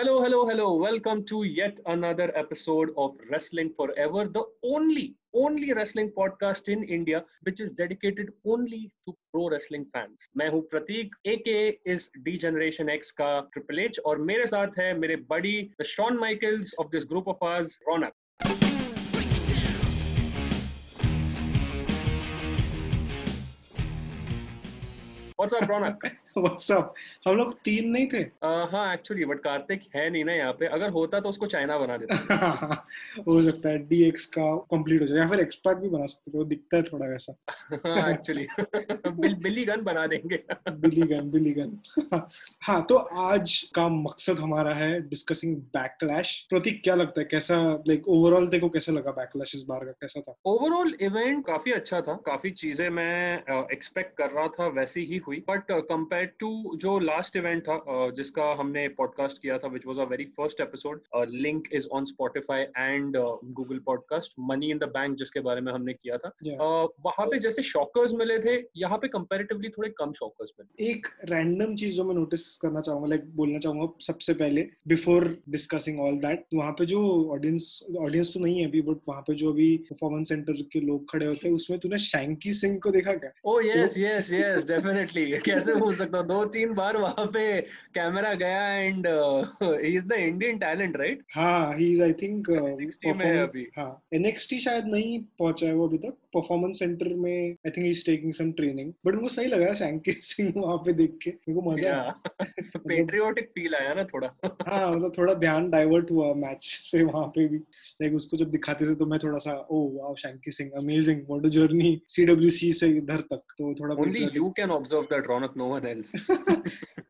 Hello, hello, hello. Welcome to yet another episode of Wrestling Forever, the only, only wrestling podcast in India which is dedicated only to pro wrestling fans. मैं हूं प्रतीक aka is D Generation X का Triple H और मेरे साथ है मेरे बड़ी the Shawn Michaels of this group of us, Ronak. What's up, Ronak? What's up हम लोग तीन नहीं थे। Uh, हाँ एक्चुअली बट कार्तिक है नहीं ना यहाँ पे। अगर होता तो उसको चाइना बना देता। हो सकता है डीएक्स का कंप्लीट हो जाए या फिर एक्सपैक भी बना सकते वो दिखता है थोड़ा वैसा। हाँ एक्चुअली बिल, बिल्ली गन बना देंगे। बिली गन बिली गन हाँ तो आज का मकसद हमारा है डिस्कसिंग बैकलैश प्रतीक क्या लगता है कैसा लाइक ओवरऑल देखो कैसा लगा बैकलैश इस बार का कैसा था? ओवरऑल इवेंट काफ़ी अच्छा था काफ़ी चीज़ें मैं एक्सपेक्ट कर रहा था वैसी ही हुई बट कंपेयर टू जो लास्ट इवेंट था uh, जिसका हमने पॉडकास्ट किया था which was a very first episode link is on Spotify and Google podcast money in the bank जिसके बारे में हमने किया था। Yeah. uh, वहाँ पे जैसे शॉकर्स मिले थे यहाँ पे कंपैरेटिवली थोड़े कम शॉकर्स मिले। एक रैंडम चीज़ जो मैं नोटिस करना चाहूँगा लाइक बोलना चाहूँगा सबसे पहले बिफोर डिस्कसिंग ऑल दैट वहाँ पे जो ऑडियंस ऑडियंस तो नहीं है अभी बट वहाँ पे जो अभी परफॉर्मेंस सेंटर के लोग खड़े होते हैं उसमें तूने शैंकी सिंह को देखा क्या? Oh yes yes yes definitely कैसे भूल सकता हूँ? दो तीन बार वहाँ पे कैमरा गया and he is the Indian talent right हाँ ही इज़ आई थिंक है। हाँ एनएक्सटी शायद नहीं पहुँचा है वो अभी तक। परफॉर्मेंस सेंटर में I think he is taking some training but उनको सही लगा शैंकी सिंह वहाँ पे देख के। मेरे को मज़ा आया। पेट्रियोटिक फील आया ना थोड़ा। हाँ मतलब थोड़ा ध्यान डाइवर्ट हुआ मैच से वहाँ पे भी। लाइक उसको जब दिखाते थे तो मैं थोड़ा सा ओ wow Shanky Singh amazing what a journey CWC से इधर तक तो थोड़ा only you can observe that Ronak no one else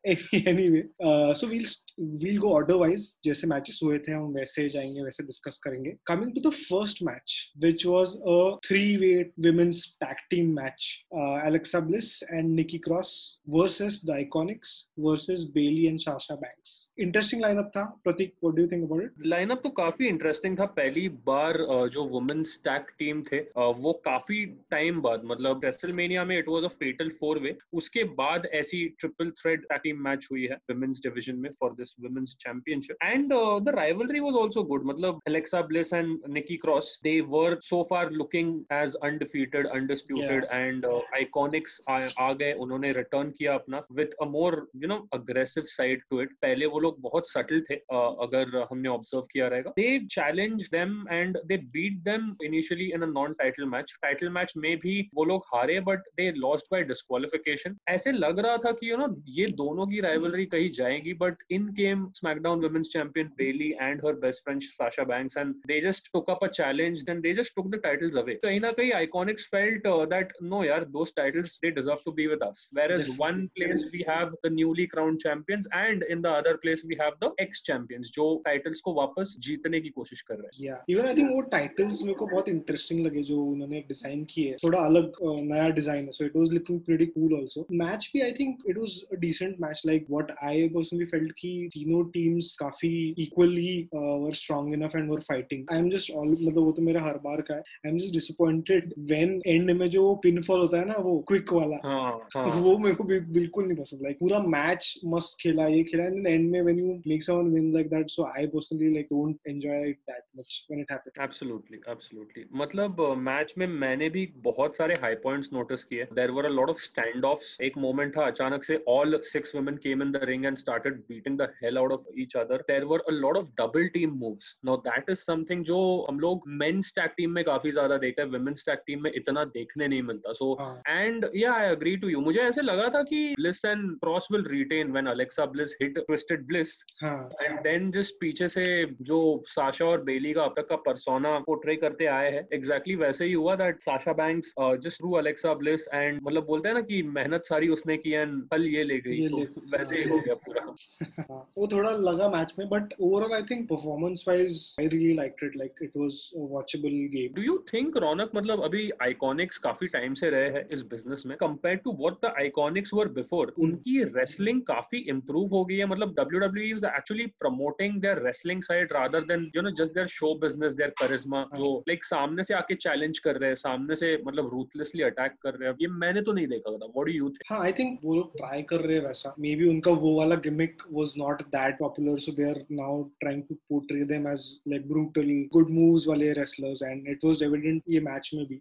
anyway uh, so we'll we'll go order wise जैसे मैचेस हुए थे हम वैसे जाएँगे वैसे डिस्कस करेंगे coming to the first match which was a three way women's tag team match uh, Alexa Bliss and Nikki Cross versus the Iconics versus Bailey and Sasha Banks interesting lineup था Prateek what do you think about it lineup तो काफ़ी interesting था पहली बार uh, जो women's tag team थे uh, वो काफ़ी टाइम बाद मतलब रेसलमेनिया में it was a fatal four way उसके बाद ऐसी ट्रिपल थ्रेड टीम मैच हुई है वुमेन्स डिवीज़न में for this women's championship and the rivalry was also good मतलब Alexa Bliss and Nikki Cross they were so far looking as undefeated undisputed and IIconics आ गए. उन्होंने return किया अपना with a more you know aggressive side to it पहले वो लोग बहुत subtle थे uh, अगर हमने ऑब्ज़र्व किया रहेगा. They challenge them and they beat them initially in a non title match title match में भी वो लोग हारे but they lost by disqualification ऐसे लग रहा था कि यू नो ये दोनों की राइवलरी कहीं जाएगी but in came SmackDown women's champion Bayley and her best friend Sasha Banks and they just took up a challenge then they just took the titles away कहीं ना कहीं आइकॉनिक्स फेल्ट दैट नो यार those titles they deserve to be with us whereas one place we have the newly crowned champions and in the other place we have the ex champions जो titles को वापस जीतने की कोशिश कर रहे हैं। Yeah. Even i think वो टाइटल्स मेरे को बहुत इंटरेस्टिंग लगे जो उन्होंने डिज़ाइन किए थोड़ा अलग uh, नया डिज़ाइन है so it was looking pretty cool also match भी I think it was a decent match like what I personally felt कि तीनों टीम्स काफ़ी equally were strong enough and were fighting I am just all मतलब वो तो मेरा हर बार का है। I am just disappointed when end में जो पिनफॉल होता है ना वो क्विक वाला हाँ हाँ। वो मेरे को बिल्कुल नहीं पसंद। लाइक पूरा मैच मस्त खेला ये खेला एंड एंड में when you make someone win like that so I personally like don't enjoy it that much when it happens absolutely absolutely मतलब मैच में मैंने भी बहुत सारे हाई पॉइंट्स नोटिस किए. There were a lot of stand offs एक moment था अचानक से all six women came in the ring and started beating the hell out of each other there were a lot of double team moves now that is something जो हम लोग mains tag team में काफ़ी ज़्यादा देखते हैं। Women's tag team में इतना देखने नहीं मिलता। सो एंड या आई अग्री टू यू मुझे ऐसे लगा था कि Bliss and Cross will retain when Alexa Bliss hit Twisted Bliss and then just पीछे से जो साशा और बेली का अब तक का परसोना पोर्ट्रे करते आए हैं एग्जैक्टली exactly वैसे ही हुआ that Sasha Banks just threw Alexa Bliss and मतलब बोलते हैं ना कि मेहनत सारी उसने की एंड फल ये ले गई ये तो ले- वैसे ही हो गया पूरा। हाँ, वो थोड़ा लगा मैच में but overall I think performance wise I really liked it like it was watchable game do you think Ronak मतलब अभी आइकॉनिक्स काफ़ी टाइम से रहे हैं इस बिज़नेस में? Compare to what the iconics were before उनकी रेसलिंग काफ़ी इंप्रूव हो गई है। मतलब WWE is actually promoting their wrestling side rather than you know just their show business their charisma जो like सामने से आके चैलेंज कर रहे हैं सामने से मतलब रूथलेसली अटैक कर रहे हैं। ये मैंने तो नहीं देखा था व्हाट डू यू थिंक हाँ आई थिंक वो लोग ट्राई कर रहे हैं वैसा। मे बी उनका वो वाला gimmick was not that popular so they are now trying to portray them as like brutal good moves वाले wrestlers and it was evident ये मैच में भी।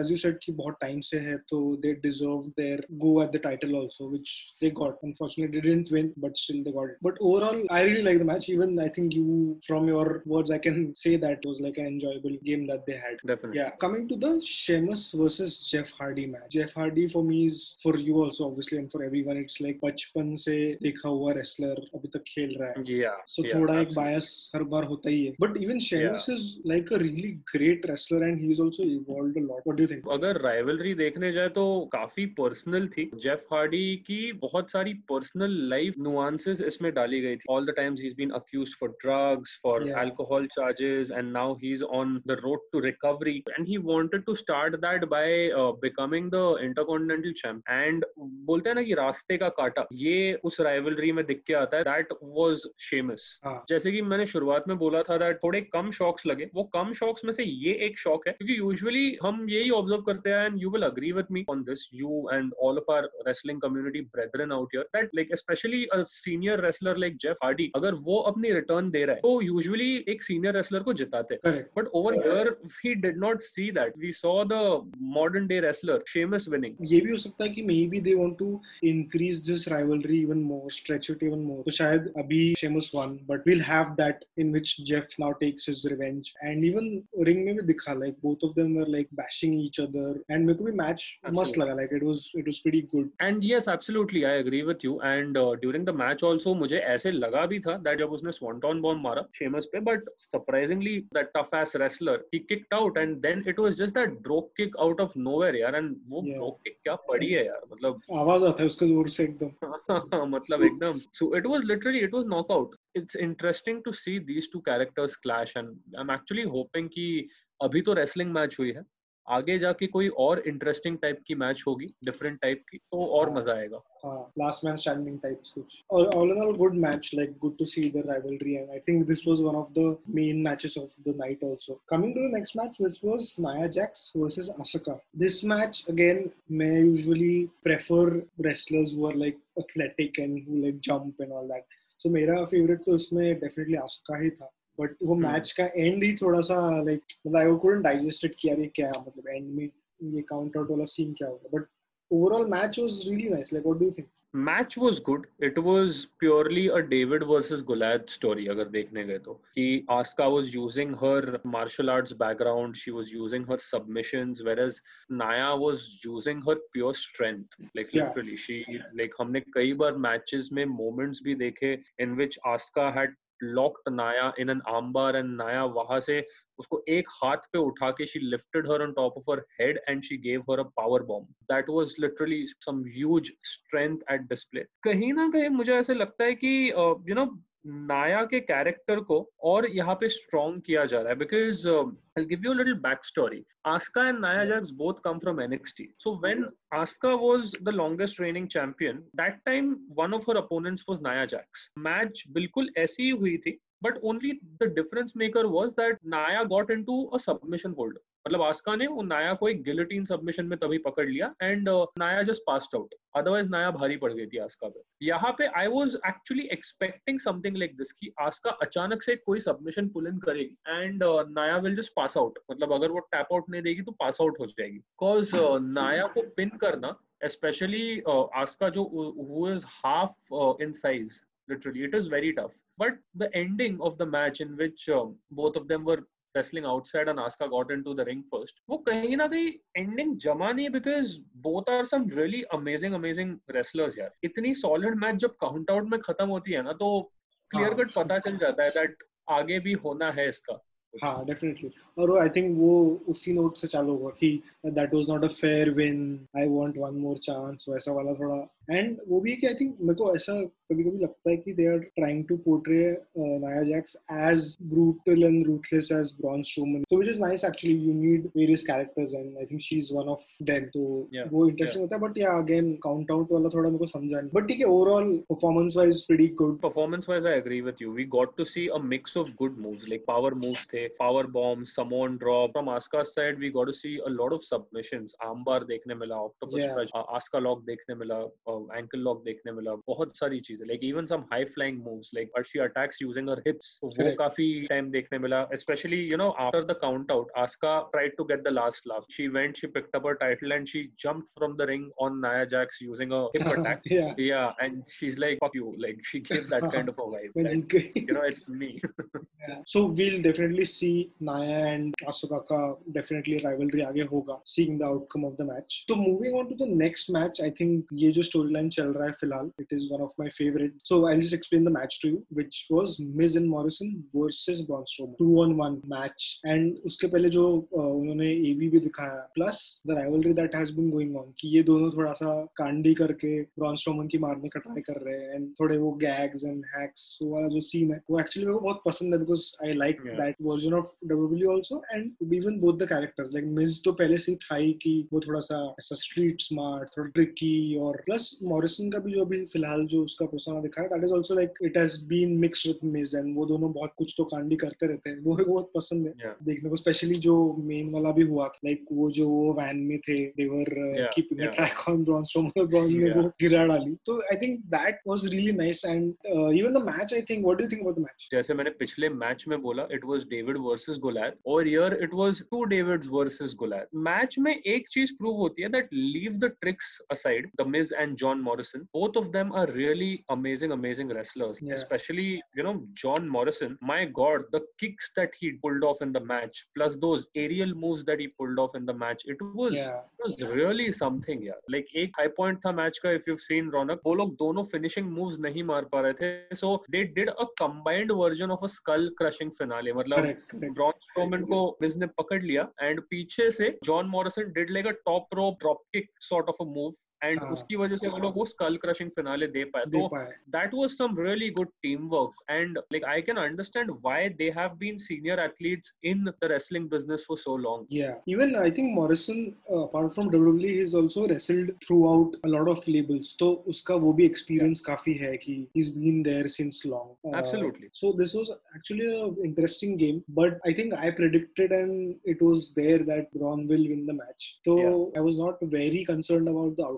एज यू सेड कि बहुत टाइम से है तो they deserve their go at the title also which they got unfortunately didn't win but still they got it but overall I really like the match even I think you from your words I can say that was like an enjoyable game that they had Definitely. Yeah, coming to the Sheamus versus Jeff Hardy match. Jeff Hardy for me is for you also obviously and for everyone it's like बचपन से देखा हुआ wrestler अभी तक खेल रहा है। Yeah. so yeah, थोड़ा एक bias हर बार होता ही है। But even Sheamus is like a really great wrestler and he's also evolved a lot. What do you think? अगर राइवलरी देखने जाए तो काफ़ी पर्सनल थी। जेफ हार्डी की बहुत सारी पर्सनल लाइफ नुआंसेस इसमें डाली गई थी। All the times he is been accused for drugs for. Alcohol charges and now he is on the road to recovery and he wanted to start that by becoming the intercontinental champ and बोलते हैं ना कि रास्ते का काटा ये उस rivalry में दिख के आता है दैट वाज शेमस जैसे कि मैंने शुरुआत में बोला था दैट थोड़े कम शॉक्स लगे। वो कम शॉक्स में से ये एक शॉक है क्योंकि यूजुअली हम यही ऑब्ज़र्व करते हैं and you will agree with me on this you and all of our wrestling community brethren out here that like especially a senior wrestler like Jeff Hardy अगर वो अपनी रिटर्न दे रहा है तो यूजुअली एक सीनियर रेसलर को जिताते but over here, we did not see that. We saw the modern day wrestler, Sheamus winning. ये भी हो सकता है कि Maybe they want to increase this rivalry even more stretch it even more तो शायद अभी Sheamus won but will have that in which Jeff now takes his revenge and even ring में भी दिखा like both of them were like bashing each other and मेरे को भी match मस्त Absolutely. लगा like it was it was pretty good And yes, absolutely, I agree with you. And uh, during the match also, मुझे ऐसे लगा भी था that जब उसने swanton bomb मारा Sheamus पे, but surprisingly, that tough ass wrestler, he kicked out, and then it was just that broke kick out of nowhere, यार. And वो Yeah. broke kick क्या पड़ी है यार, आवाज़ आता है उसके ज़ोर से एकदम। मतलब एकदम। So it was literally it was knockout it's interesting to see these two characters clash and I am actually hoping कि अभी तो रेसलिंग मैच हुई है। आगे जाके कोई और इंटरेस्टिंग टाइप की मैच होगी डिफरेंट टाइप की तो और हाँ। मज़ा आएगा। हाँ लास्ट मैन स्टैंडिंग टाइप्स कुछ। और all in all good match like good to see the rivalry and I think this was one of the main matches of the night also coming to the next match which was Nia Jax versus Asuka this match again मैं usually prefer wrestlers who are like athletic and who like jump and all that so मेरा favourite तो इसमें definitely आशका ही था। But वो Hmm. Match का end ही थोड़ा सा लाइक मतलब आई कुडंट डाइजेस्ट इट कि यार ये क्या मतलब एंड में ये काउंट आउट वाला सीन क्या होगा but overall match was really nice like what do you think match was good it was purely a David versus Goliath story अगर देखने गए तो। कि Asuka was using her martial arts background she was using her submissions whereas Nia was using her pure strength like Yeah. Literally she like हमने कई बार matches में moments भी देखे in which Asuka had locked Nia in an आम्बार and नाया वहाँ से उसको एक हाथ पे उठा के she lifted her on top of her head and she gave her a power bomb that was literally some huge strength at display कहीं ना कहीं मुझे ऐसे लगता है कि यू नो नाया के कैरेक्टर को और यहाँ पे स्ट्रॉन्ग किया जा रहा है because I'll give you a little backstory. Asuka and Nia Jax both come from NXT. So when Asuka was the longest reigning champion, that time one of her opponents was Nia Jax. Match बिल्कुल ऐसी ही हुई थी, but only the difference maker was that Nia got into a submission hold. मतलब आस्का ने वो नाया को एक गिलोटीन सबमिशन में तभी पकड़ लिया एंड नाया जस्ट पास्ड आउट अदरवाइज़ नाया भारी पड़ गई थी आस्का पे। यहाँ पे I was actually expecting something like this कि आस्का अचानक से कोई सबमिशन पुल इन करेगी एंड नाया विल जस्ट पास आउट मतलब अगर वो टैप आउट नहीं देगी तो पास आउट हो जाएगी। बिकॉज़ नाया को पिन करना especially uh, Asuka jo, who is half uh, in size literally it is very tough. But the ending of the match in which um, both of them were wrestling outside and Asuka got into the ring first वो कहीं ना कहीं ending जमा नहीं because both are some really amazing amazing wrestlers यार इतनी solid match जब count out में खत्म होती है ना तो clear हाँ। cut पता चल जाता है that आगे भी होना है इसका हाँ डेफिनेटली और आई थिंक वो उसी नोट से चालू होगा कि that was not a fair win I want one more chance वैसा वाला थोड़ा एंड वो भी है कि आई थिंक मेरे को ऐसा कभी कभी लगता है कि they are trying to portray Nia Jax as brutal and ruthless as Braun Strowman तो which is nice actually you need various characters and I think she is one of them तो वो इंटरेस्टिंग होता है but या again count out वाला थोड़ा मेरे को समझा नहीं। बट ठीक है overall performance wise pretty good performance wise i agree with you. We got to see a mix of good moves like power moves the power bombs samoan drop. From Asuka's side we got to see a lot of submissions. Armbar देखने मिला uh, Asuka lock देखने मिला ankle lock देखने मिला बहुत सारी चीजें like even some high flying moves like but she attacks using her hips वो काफी टाइम देखने मिला specially you know after the count out Asuka tried to get the last laugh she went she picked up her title and she jumped from the ring on Nia Jax using a hip attack. yeah. Yeah, and she's like, fuck you. Like, she gave that kind of a vibe. When Like, you- you know, it's me. Yeah. So we'll definitely see Naya and Asuka का definitely rivalry आगे होगा seeing the outcome of the match. So moving on to the next match, I think ये जो storyline चल रहा है फ़िलहाल, it is one of my favorite. So I'll just explain the match to you, which was Miz and Morrison versus Braun Strowman, two on one match. And उसके पहले जो उन्होंने AV भी दिखाया, plus the rivalry that has been going on, कि ये दोनों थोड़ा सा कांडी करके ब्रॉन स्ट्रोमन की मारने का ट्राई कर रहे हैं एंड थोड़े वो गैग्स एंड हैक्स वाला जो सीन है वो एक्चुअली मेरे को बहुत पसंद है because I like. That version of WWE also and even both the characters like Miz तो पहले से ही था ही कि वो थोड़ा सा ऐसा स्ट्रीट स्मार्ट थोड़ा ट्रिकी और प्लस मॉरिसन का भी जो अभी फ़िलहाल जो उसका पर्सोना दिखा है that is also like it has been mixed with Miz and वो दोनों बहुत कुछ तो कांडी करते रहते हैं। वो बहुत पसंद है Yeah. देखने को स्पेशली जो मेन वाला भी हुआ था लाइक वो जो वो वैन में थे देवर Yeah, keeping a track on Braun Strowman Braun ने. वो गिरा डाली। तो I think that was really nice and even the match I think what do you think about the match जैसे मैंने पिछले मैच में बोला it was David versus Goliath और here it was two Davids versus Goliath match में एक चीज़ prove होती है that leave the tricks aside the Miz and John Morrison both of them are really amazing amazing wrestlers Yeah. especially you know John Morrison my god the kicks that he pulled off in the match plus those aerial moves that he pulled off in the match it was Yeah. it was really something यार like एक high point था match का if you seen रौनक वो लोग दोनों finishing moves नहीं मार पा रहे थे so they did a combined version of a skull crushing finale मतलब करेक्ट करेक्ट ब्रॉन स्ट्रोमन को मिज ने पकड़ लिया एंड पीछे से John Morrison did like a top rope drop kick sort of a move And उसकी वजह से वो लोग उस कल क्रशिंग फिनाले दे पाए। तो that was some really good team work and like I can understand why they have been senior athletes in the wrestling business for so long या even I think Morrison apart from WWE he is also wrestled throughout a lot of labels तो उसका वो भी experience काफ़ी है कि he is been there since long absolutely so this was actually a interesting game but I think I predicted and it was there that Braun will win the match तो I was not very concerned about the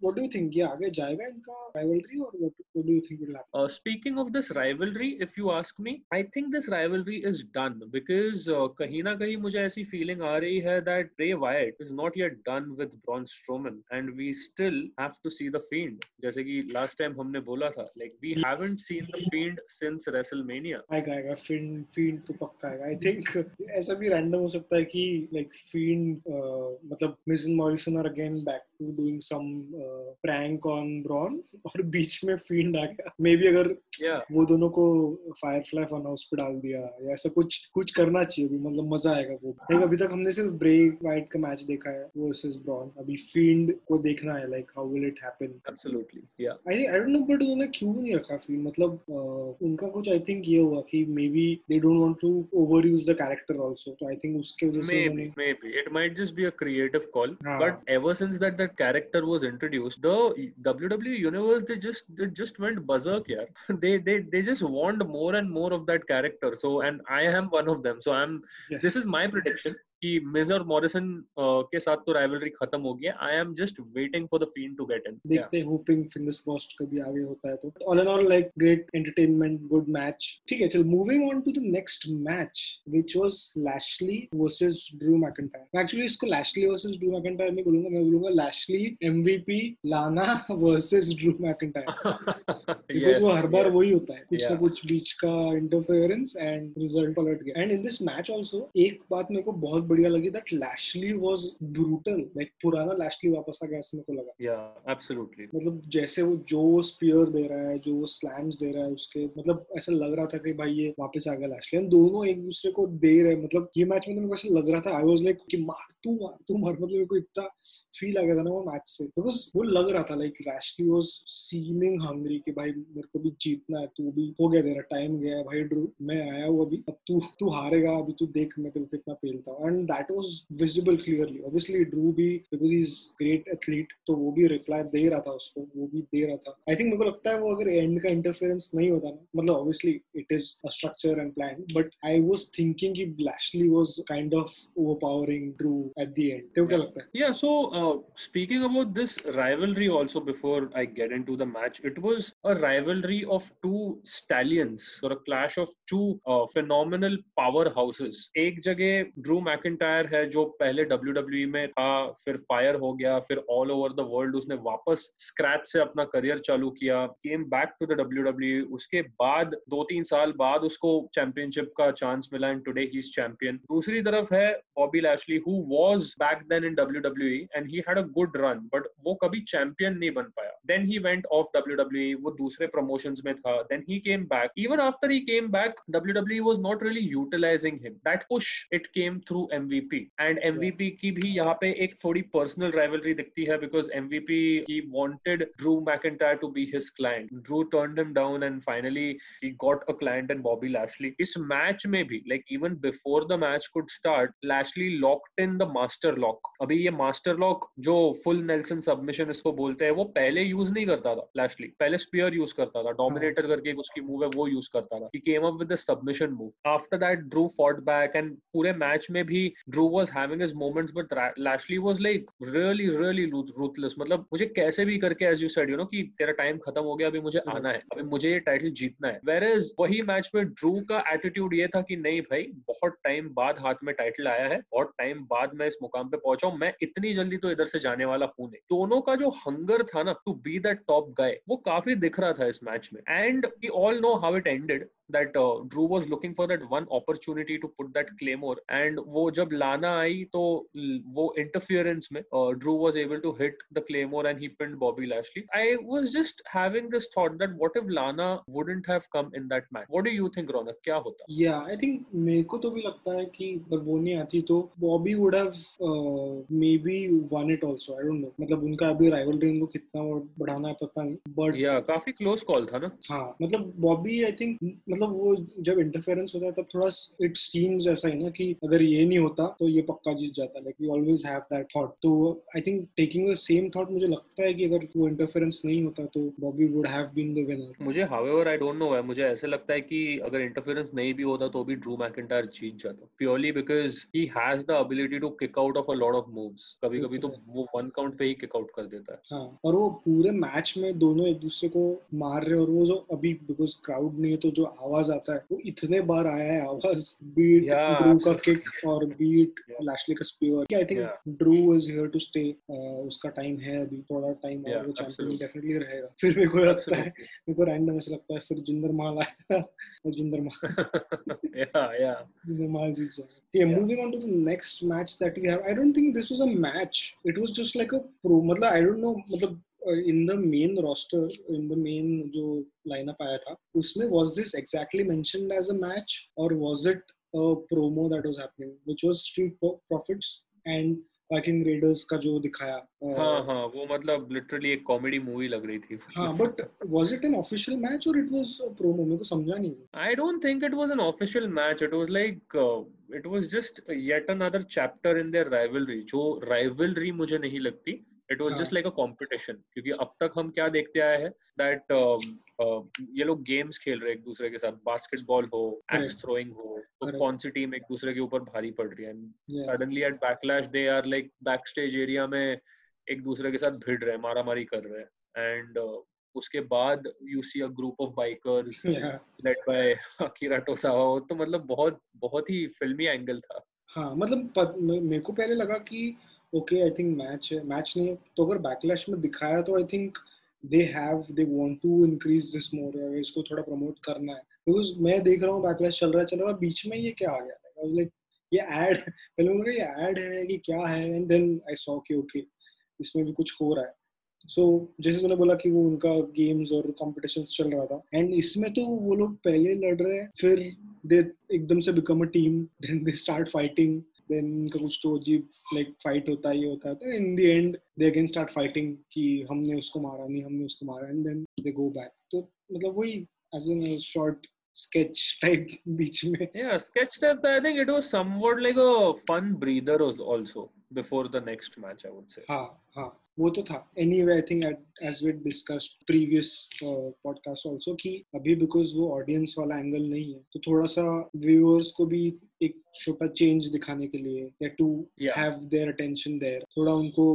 What do you think? ये आगे जाएगा इनका rivalry or what, what do you think will happen? uh, speaking of this rivalry if you ask me i think this rivalry is done because uh, kahin na kahin mujhe ऐसी feeling aa rahi hai that Bray Wyatt is not yet done with Braun Strowman and we still have to see the Fiend जैसे कि last time हमने बोला था like we haven't seen the Fiend since WrestleMania आएगा आएगा field field तो पक्का आएगा आई थिंक ऐसा भी रैंडम हो सकता है कि लाइक फ़ील्ड मतलब Miz Morrison are again back to doing some prank on Braun और बीच में फ़ील्ड आ गया। मे बी अगर yeah. वो दोनों को फायरफ्लाई फन हाउस पे डाल दिया या ऐसा कुछ कुछ करना चाहिए अभी मतलब मज़ा आएगा वो। लाइक अभी तक हमने सिर्फ़ ब्रेक वाइट का मैच देखा है वर्सेस ब्रॉन अभी फ़ील्ड को देखना है like how will it happen absolutely yeah. I I don't know but उन्होंने क्यों नहीं रखा फिर मतलब uh, उनका कुछ आई थिंक ये हुआ कि maybe they don't want to over use the character also तो आई थिंक उसके वजह से Maybe, उन्होंने maybe. It might just be a creative call. हाँ. But ever since that character was introduced, the WWE universe they just they just went berserk, here. they they they just want more and more of that character. So and I am one of them. So I'm Yeah. this is my prediction. कि मिज और Morrison के साथ तो rivalry खत्म हो गया। I am just waiting for the Fiend to get in देखते हैं होपिंग फिंगर्स क्रॉस्ड कभी आगे होता है तो। All and all like great entertainment good match ठीक है चल moving on to the next match which was Lashley versus Drew McIntyre actually इसको लैशली वर्सेस ड्रू मैकिंटायर नहीं बोलूँगा मैं बोलूँगा Lashley MVP Lana versus Drew McIntyre because वो हर बार वही होता है कुछ ना कुछ बीच का इंटरफेरेंस एंड रिज़ल्ट पलट गया। And in this match also एक बात मेरे को बहुत बढ़िया लगी that Lashley was brutal like पुराना लैशली वापस आ गया ऐसा मेरे को लगा। Yeah absolutely. मतलब जैसे वो जो स्पीयर दे रहा है जो वो स्लैम्स दे रहा है उसके मतलब ऐसा लग रहा था कि भाई ये वापस आ गया लैशली एंड दोनों एक दूसरे को दे रहे मतलब ये मैच में तो मेरे को ऐसा लग रहा था आई वाज लाइक कि मार तू मार तू मार। मतलब मेरे को इतना फील आ गया था ना वो मैच से। बिकॉज़ वो लग रहा था like Lashley was seeming hungry कि भाई मेरे को भी जीतना है तू भी हो गया तेरा टाइम गया भाई ड्रू मैं आया हूँ अभी। अब तू तू हारेगा अभी तू देख मैं तेरे को कितना पेलता हूँ and and that was visible clearly obviously Drew भी because he is great athlete तो वो भी रिप्लाई दे रहा था उसको वो भी दे रहा था। आई थिंक मेरे को लगता है वो अगर एंड का इंटरफेरेंस नहीं होता ना मतलब obviously it is a structure and plan but I was thinking कि Lashley was kind of overpowering Drew at the end तो क्या लगता है? या so speaking about this rivalry also before I get into the match it was a rivalry of two stallions or a clash of two uh, phenomenal powerhouses. एक जगह Drew McIntyre है, जो पहले WWE में था, फिर फायर हो गया, फिर ऑल ओवर द वर्ल्ड उसने वापस स्क्रैच से अपना करियर चालू किया came back to the WWE उसके बाद दो तीन साल बाद उसको चैंपियनशिप का चांस मिला and today he is champion दूसरी तरफ़ है Bobby Lashley who was back then in WWE and he had a good run but वो कभी चैंपियन नहीं बन पाया। Then he went off WWE वो दूसरे प्रमोशंस में था then he came back even after he came back WWE was not really utilising him that push it came through MVP and MVP की भी यहाँ पे एक थोड़ी पर्सनल राइवलरी दिखती है because MVP he wanted Drew McIntyre to be his client Drew turned him down and finally he got a client and Bobby Lashley इस match में भी like even before the match could start Lashley locked in the master lock अभी ये master lock जो full nelson submission इसको बोलते हैं वो पहले यूज़ नहीं करता था लैशली पहले स्पीयर यूज़ करता था. डोमिनेटर करके एक उसकी मूव है वो यूज़ करता था. He came up with the submission move after that Drew fought back and पूरे मैच में भी Drew was having his moments but Lashley was like really really ruthless मतलब मुझे कैसे भी करके as you said you know कि तेरा टाइम खत्म हो गया अभी मुझे आना है अभी मुझे ये टाइटल जीतना है। वेर इज़ वही मैच में ड्रू का एटीट्यूड ये था कि नहीं भाई बहुत टाइम बाद हाथ में टाइटल आया है बहुत टाइम बाद मैं इस मुकाम पे पहुँचा हूँ मैं इतनी जल्दी तो इधर से जाने वाला हूँ नहीं। दोनों का जो हंगर था ना to be that top guy वो काफ़ी दिख रहा था इस मैच में। And we all know how it ended that uh, Drew was looking for that one opportunity to put that claymore and वो जब लाना आई तो वो interference में uh, Drew was able to hit the claymore and he pinned Bobby Lashley. I was just having this thought that what if Lana wouldn't have come in that match? What do you think, Ronak? क्या होता? Yeah, I think मेरे को तो भी लगता है कि अगर वो नहीं आती तो Bobby would have uh, maybe won it also. I don't know. मतलब उनका अभी rivalry इनको कितना बढ़ाना है पता नहीं. But yeah, काफ़ी close call था ना? हाँ, मतलब Bobby I think मतलब वो जब इंटरफेरेंस होता है तब थोड़ा इट सीम्स ऐसा ही ना कि अगर ये नहीं होता तो ये पक्का जीत जाता like we always have that thought तो I think taking the same thought मुझे लगता है कि अगर वो इंटरफेरेंस नहीं होता तो Bobby would have been the winner मुझे हाउएवर आई डोंट नो है मुझे ऐसे लगता है कि अगर इंटरफेरेंस नहीं भी होता तो भी ड्रू मैकिंटायर जीत जाता purely because he has the ability to kick out of a lot of moves कभी कभी तो वो वन काउंट पे ही किक आउट कर देता है। हाँ और वो पूरे मैच में दोनों एक दूसरे को मार रहे और वो जो अभी बिकॉज़ क्राउड नहीं है तो जो आवाज़ आता है। वो इतने बार आया है आवाज़। बीट ड्रू का किक और बीट लैशली का spear I think Drew is here to stay उसका टाइम है अभी थोड़ा टाइम और वो चैंपियन डेफिनेटली रहेगा। फिर मेरे को लगता है मेरे को रैंडम ऐसा लगता है फिर जिंदर माल आएगा। और जिंदर माल। या या जिंदर माल जीत जाएगा। Yeah. moving on to the next match that we have i don't think this was a match. It was just like a pro मतलब i don't know मतलब in the main roster in the main जो lineup आया था उसमें was this exactly mentioned as a match और was it a promo that was happening which was Street Profits and Viking Raiders का जो दिखाया हाँ हाँ वो मतलब लिटरली एक कॉमेडी मूवी लग रही थी। हाँ but was it an official match और इट वाज प्रोमो मेरे को समझा नहीं। I don't think it was an official match it was like it was just yet another chapter in their rivalry जो राइवलरी मुझे नहीं लगती। It was just like a competition क्योंकि अब तक हम क्या देखते आए हैं दैट ये लोग गेम्स खेल रहे हैं एक दूसरे के साथ बास्केटबॉल हो एक्स थ्रोइंग हो तो कौन सी टीम एक दूसरे के ऊपर भारी पड़ रही है? Suddenly at Backlash they are like back stage area में एक दूसरे के साथ भिड़ रहे हैं मारा मारी कर रहे हैं। एंड उसके बाद you see a group of bikers led by Akira Tozawa तो मतलब बहुत बहुत ही फिल्मी एंगल था। हाँ मतलब मेरे को पहले लगा कि okay I think match match नहीं तो अगर बैकलैश में दिखाया तो I think they have they want to increase this more इसको थोड़ा प्रमोट करना है। बिकॉज़ मैं देख रहा हूँ बैकलैश चल रहा है चल रहा है बीच में ये क्या आ गया? आई वाज लाइक ये एड पहले मुझे ये एड है कि क्या है? एंड देन आई सॉ कि ओके इसमें भी कुछ हो रहा है। सो so, जैसे तूने बोला कि वो उनका गेम्स और कॉम्पिटिशन चल रहा था। एंड इसमें तो वो लोग पहले लड़ रहे हैं फिर दे एकदम से become a team then they start fighting then इनका कुछ तो अजीब लाइक फाइट होता है ये होता है in the end they again start fighting कि हमने उसको मारा नहीं, हमने उसको मारा and then they go back तो मतलब वही as an short sketch type बीच में। Yeah, sketch type I think it was somewhat like a fun breather also. Before the next match I would say हाँ हाँ वो तो था anyway I think as we discussed previous uh, podcast also कि अभी because वो audience वाला angle नहीं है तो थोड़ा सा viewers को भी एक छोटा change दिखाने के लिए या to yeah. have their attention there थोड़ा उनको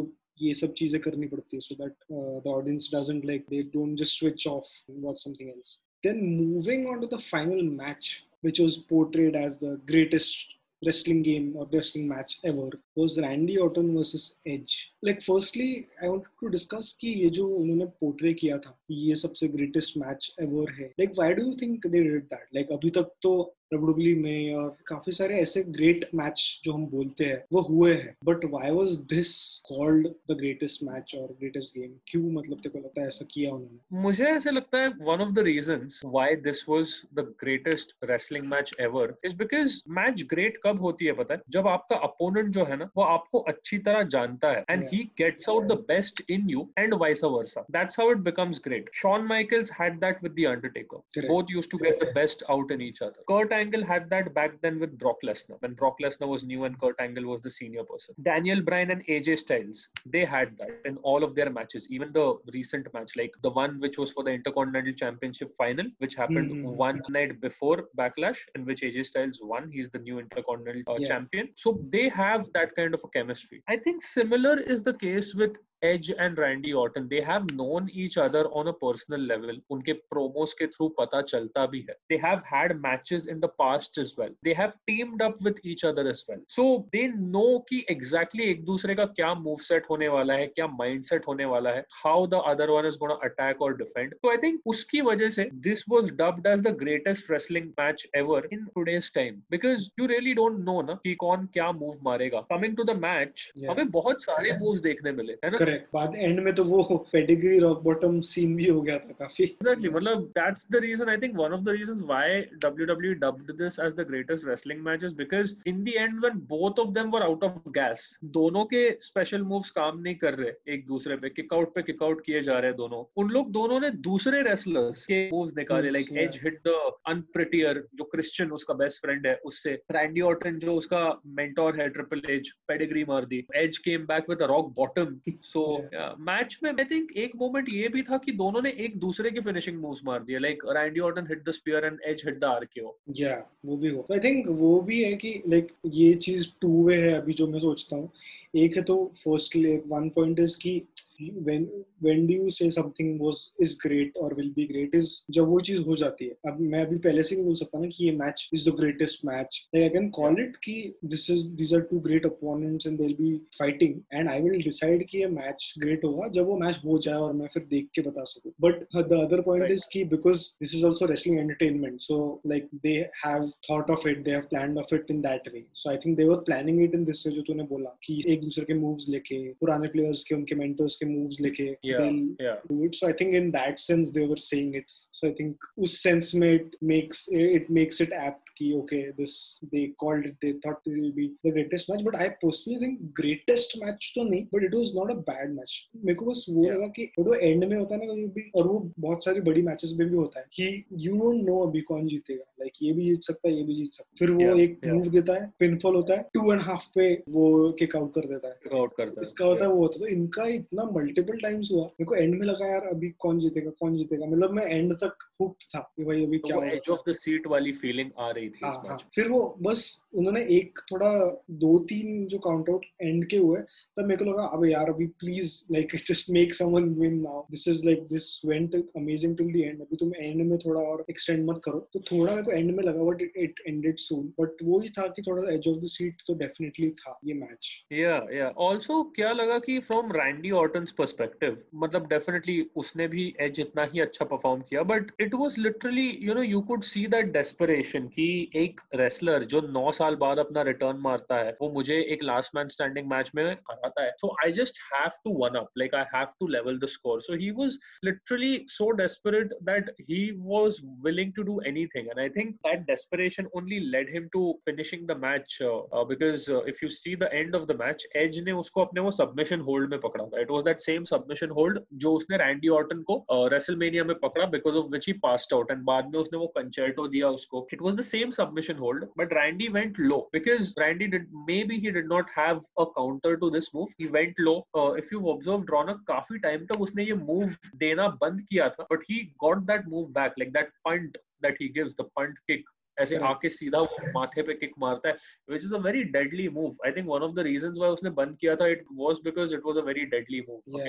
ये सब चीज़ें करनी पड़ती है so that uh, the audience doesn't like they don't just switch off and watch something else then moving on to the final match which was portrayed as the greatest wrestling game or wrestling match ever was Randy Orton versus Edge. Like firstly, I wanted to discuss कि ये जो उन्होंने portray किया था ये सबसे greatest match ever है. Like why do you think they did that? Like अभी तक तो डब्ल्यू में और काफ़ी सारे ऐसे ग्रेट मैच जो हम बोलते हैं वो हुए हैं। But why was this called the greatest match और ग्रेटेस्ट गेम क्यों मतलब तेरे को लगता है ऐसा किया उन्होंने? मुझे ऐसे लगता है one of the reason why this was the greatest wrestling match ever is because match great कब होती है पता है? जब आपका अपोनेंट जो है ना वो आपको अच्छी तरह जानता है and he gets out the best in you and vice versa that's how it becomes great Shawn Michaels had that with the Undertaker both used to get the best out in each other Kurt Angle had that back then with Brock Lesnar when Brock Lesnar was new and Kurt Angle was the senior person. Daniel Bryan and AJ Styles, they had that in all of their matches. Even the recent match, like the one which was for the Intercontinental Championship final, which happened mm-hmm. one night before Backlash, in which AJ Styles won. He's the new Intercontinental uh, yeah. Champion. So they have that kind of a chemistry. I think similar is the case with Edge and Randy Orton they have known each other on a personal level उनके promos के through पता चलता भी है। They have had matches in the past is well they have teamed up with each other is well so they know कि exactly एक दूसरे का क्या मूव सेट होने वाला है क्या माइंड सेट होने वाला है how the other one is gonna attack और डिफेंड तो आई थिंक उसकी वजह से this was dubbed as the greatest wrestling match ever in today's time because you really don't know ना कि कौन क्या मूव मारेगा। कमिंग टू द मैच हमें बहुत सारे मूव देखने मिले है ना? करेक्ट बाद एंड में तो वो पेडिग्री रॉक बॉटम सीन भी हो गया था काफ़ी। एग्जैक्टली मतलब that's the reason I think one of the reasons why WWE dubbed this as the greatest wrestling matches because in the end when both of them were out of gas दोनों के special moves काम नहीं कर रहे एक दूसरे पे kick out पे किक आउट किए जा रहे हैं दोनों। उन लोग दोनों ने दूसरे रेसलर्स के मूव्स निकाले like Edge hit the unprettier जो क्रिश्चियन उसका बेस्ट फ्रेंड है उससे। रैंडी ऑर्टन जो उसका मेंटोर है ट्रिपल एज पेडिग्री मार दी। Edge came back with a rock bottom so match में आई थिंक एक मोमेंट ये भी था कि दोनों ने एक दूसरे की फिनिशिंग मूव्स मार दिए like Randy Orton hit the spear and Edge hit the RKO या वो भी हो आई थिंक वो भी है कि लाइक ये चीज़ टू वे है अभी जो मैं सोचता हूँ। एक है तो फर्स्टली वन पॉइंट इज़ की when when do you say something was is great or will be great is जब वो चीज़ हो जाती है अब मैं अभी पहले से नहीं बोल सकता ना कि ये match is the greatest match I can call it कि this is these are two great opponents and they'll be fighting and I will decide कि ये मैच great होगा जब वो मैच हो जाए और मैं फिर देख के बता सकूँ but the other point right. is कि because this is also wrestling entertainment so like they have thought of it they have planned of it in that way so I think they were planning it in this way जो तूने बोला कि एक दूसरे के moves लेके पुराने players के उनके mentors के moves लेके yeah, yeah. do it so i think in that sense they were saying it so i think us sense में it makes it makes it apt कि okay this they called it they thought it will be the greatest match but I personally think greatest match तो नहीं but it was not a bad match. मेरे को बस वो लगा कि वो एंड में होता है ना भी और वो बहुत सारी बड़ी मैचेस में भी होता है कि you don't know अभी कौन जीतेगा। Like ये भी जीत सकता है ये भी जीत सकता है। फिर वो yeah, एक मूव yeah. देता है पिनफॉल होता है टू एंड हाफ़ पे वो किक आउट कर देता है। आउट करता है इसका होता है वो होता है। तो इनका इतना मल्टीपल टाइम्स हुआ मेरे को एंड में लगा यार अभी कौन जीतेगा कौन जीतेगा? मतलब मैं एंड तक हुक्ड था कि भाई अभी तो क्या एज ऑफ़ द सीट वाली फीलिंग आ रही थी हाँ, इस मैच हाँ. फिर वो बस उन्होंने एक थोड़ा दो तीन जो काउंट आउट एंड के हुए तब मेरे को लगा अब यार अभी please like just make someone win now this is like this went amazing till the end अभी तुम एंड में थोड़ा और एक्सटेंड मत करो. तो थोड़ा मेरे को एंड में लगा but it ended soon but वो ही था कि थोड़ा एज ऑफ़ द सीट तो डेफिनेटली था ये मैच या या आल्सो क्या लगा कि फ्रॉम रैंडी ऑर्टन्स पर्सपेक्टिव मतलब डेफिनेटली उसने भी एज इतना ही अच्छा परफॉर्म किया but it was literally you know you could see that desperation कि कि एक रेसलर जो नौ साल बाद अपना रिटर्न मारता है वो मुझे एक लास्ट मैन स्टैंडिंग मैच में हराता है। So I just have to one up like I have to level the score so he was literally so desperate that he was willing to do anything and I think that desperation only led him to finishing the match because if you see the end of the match Edge ने उसको अपने वो submission hold में पकड़ा था। It was that same submission hold जो उसने Randy Orton को रेसलमेनिया uh, में पकड़ा because of which he passed out and बाद में उसने वो कंचर्टो दिया उसको। It was the same submission hold but Randy went low because Randy did maybe he did not have a counter to this move he went low if you observe Raunak काफी time तक उसने ये move देना बंद किया था but he got that move back like that punt that he gives the punt kick ऐसे आके सीधा माथे पे किक मारता है which is a very deadly move I think one of the reason why उसने बंद किया था it was because it was a very deadly move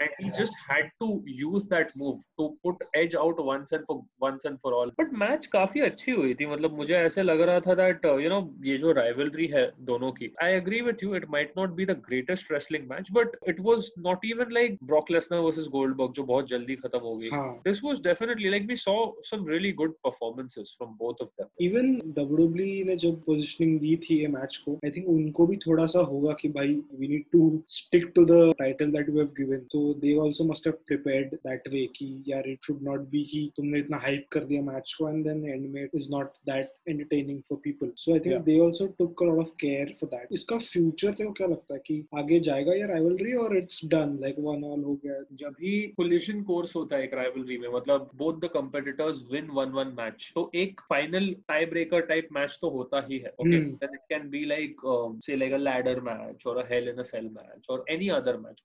and he just had to use that move to put Edge out once and for once and for all but match काफ़ी अच्छी हुई थी मतलब मुझे ऐसे लग रहा था दैट यू नो ये जो राइवलरी है दोनों की I agree with you it might not be the greatest wrestling match but it was not even like Brock Lesnar versus Goldberg जो बहुत जल्दी खत्म हो गई। This was definitely like we saw some really good performances from both of them even W ने जब positioning दी थी ये मैच को आई थिंक उनको भी थोड़ा सा होगा कि भाई we need to stick to the title that we have given तो they also must have prepared that way कि यार इट शुड नॉट बी कि तुमने इतना हाइप कर दिया मैच को एंड देन एंड में is not that entertaining for people so I think they also took a lot of care for that इसका फ्यूचर तो क्या लगता है कि आगे जाएगा या राइवलरी और it's done like one all हो गया? जब ही कोलिशन कोर्स होता है एक राइवलरी में मतलब both the competitors win one one match तो एक final tie breaker type match तो होता ही है। Okay then it can be like um, say like a ladder match or a hell in a cell match or any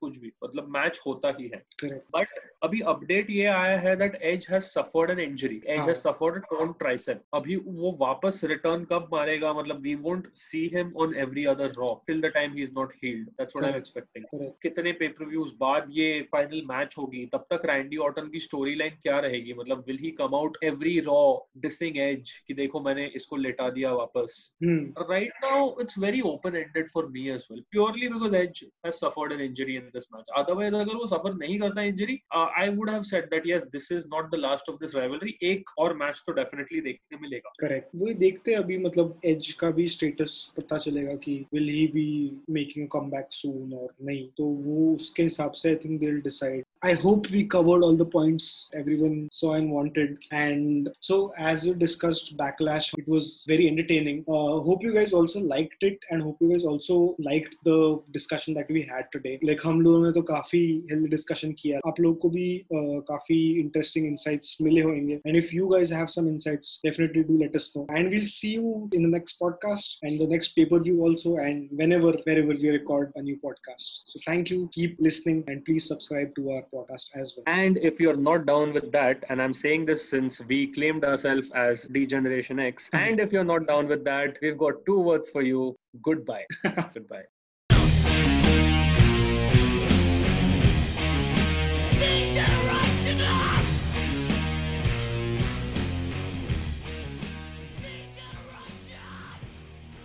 कुछ भी मतलब match होता ही है। बट अभी अपडेट ये आया है that Edge has suffered an injury Edge has suffered torn tricep अभी वो वापस रिटर्न कब मारेगा? मतलब we won't see him on every other Raw till the time he is not healed that's what I am expecting कितने pay per views बाद ये final match होगी? तब तक रैंडी ऑर्टन की स्टोरी लाइन क्या रहेगी? मतलब will he come out every Raw dissing Edge कि देखो मैंने इसको लेटा दिया वापस। Right now it's very open ended for me as well purely because Edge has suffered an injury in this match otherwise अगर वो सफ़र नहीं करता injury I would have said that yes this is not the last of this rivalry एक और match तो definitely देखने मिलेगा। Correct वही देखते हैं अभी मतलब एज का भी स्टेटस पता चलेगा कि will he be making come back soon और नहीं। तो वो उसके हिसाब से I think they will decide I hope we covered all the points everyone saw and wanted. And so, as we discussed Backlash, it was very entertaining. Uh, hope you guys also liked it, and hope you guys also liked the discussion that we had today. Like हम लोगों ने तो काफी healthy discussion किया. आप लोग को भी uh, काफी interesting insights मिले होंगे. And if you guys have some insights, definitely do let us know. And we'll see you in the next podcast and the next pay per view also, and whenever wherever we record a new podcast. So thank you. Keep listening and please subscribe to our podcast as well. And if you're not down with that, and I'm saying this since we claimed ourselves as D Generation X, and if you're not down with that, we've got two words for you goodbye. goodbye.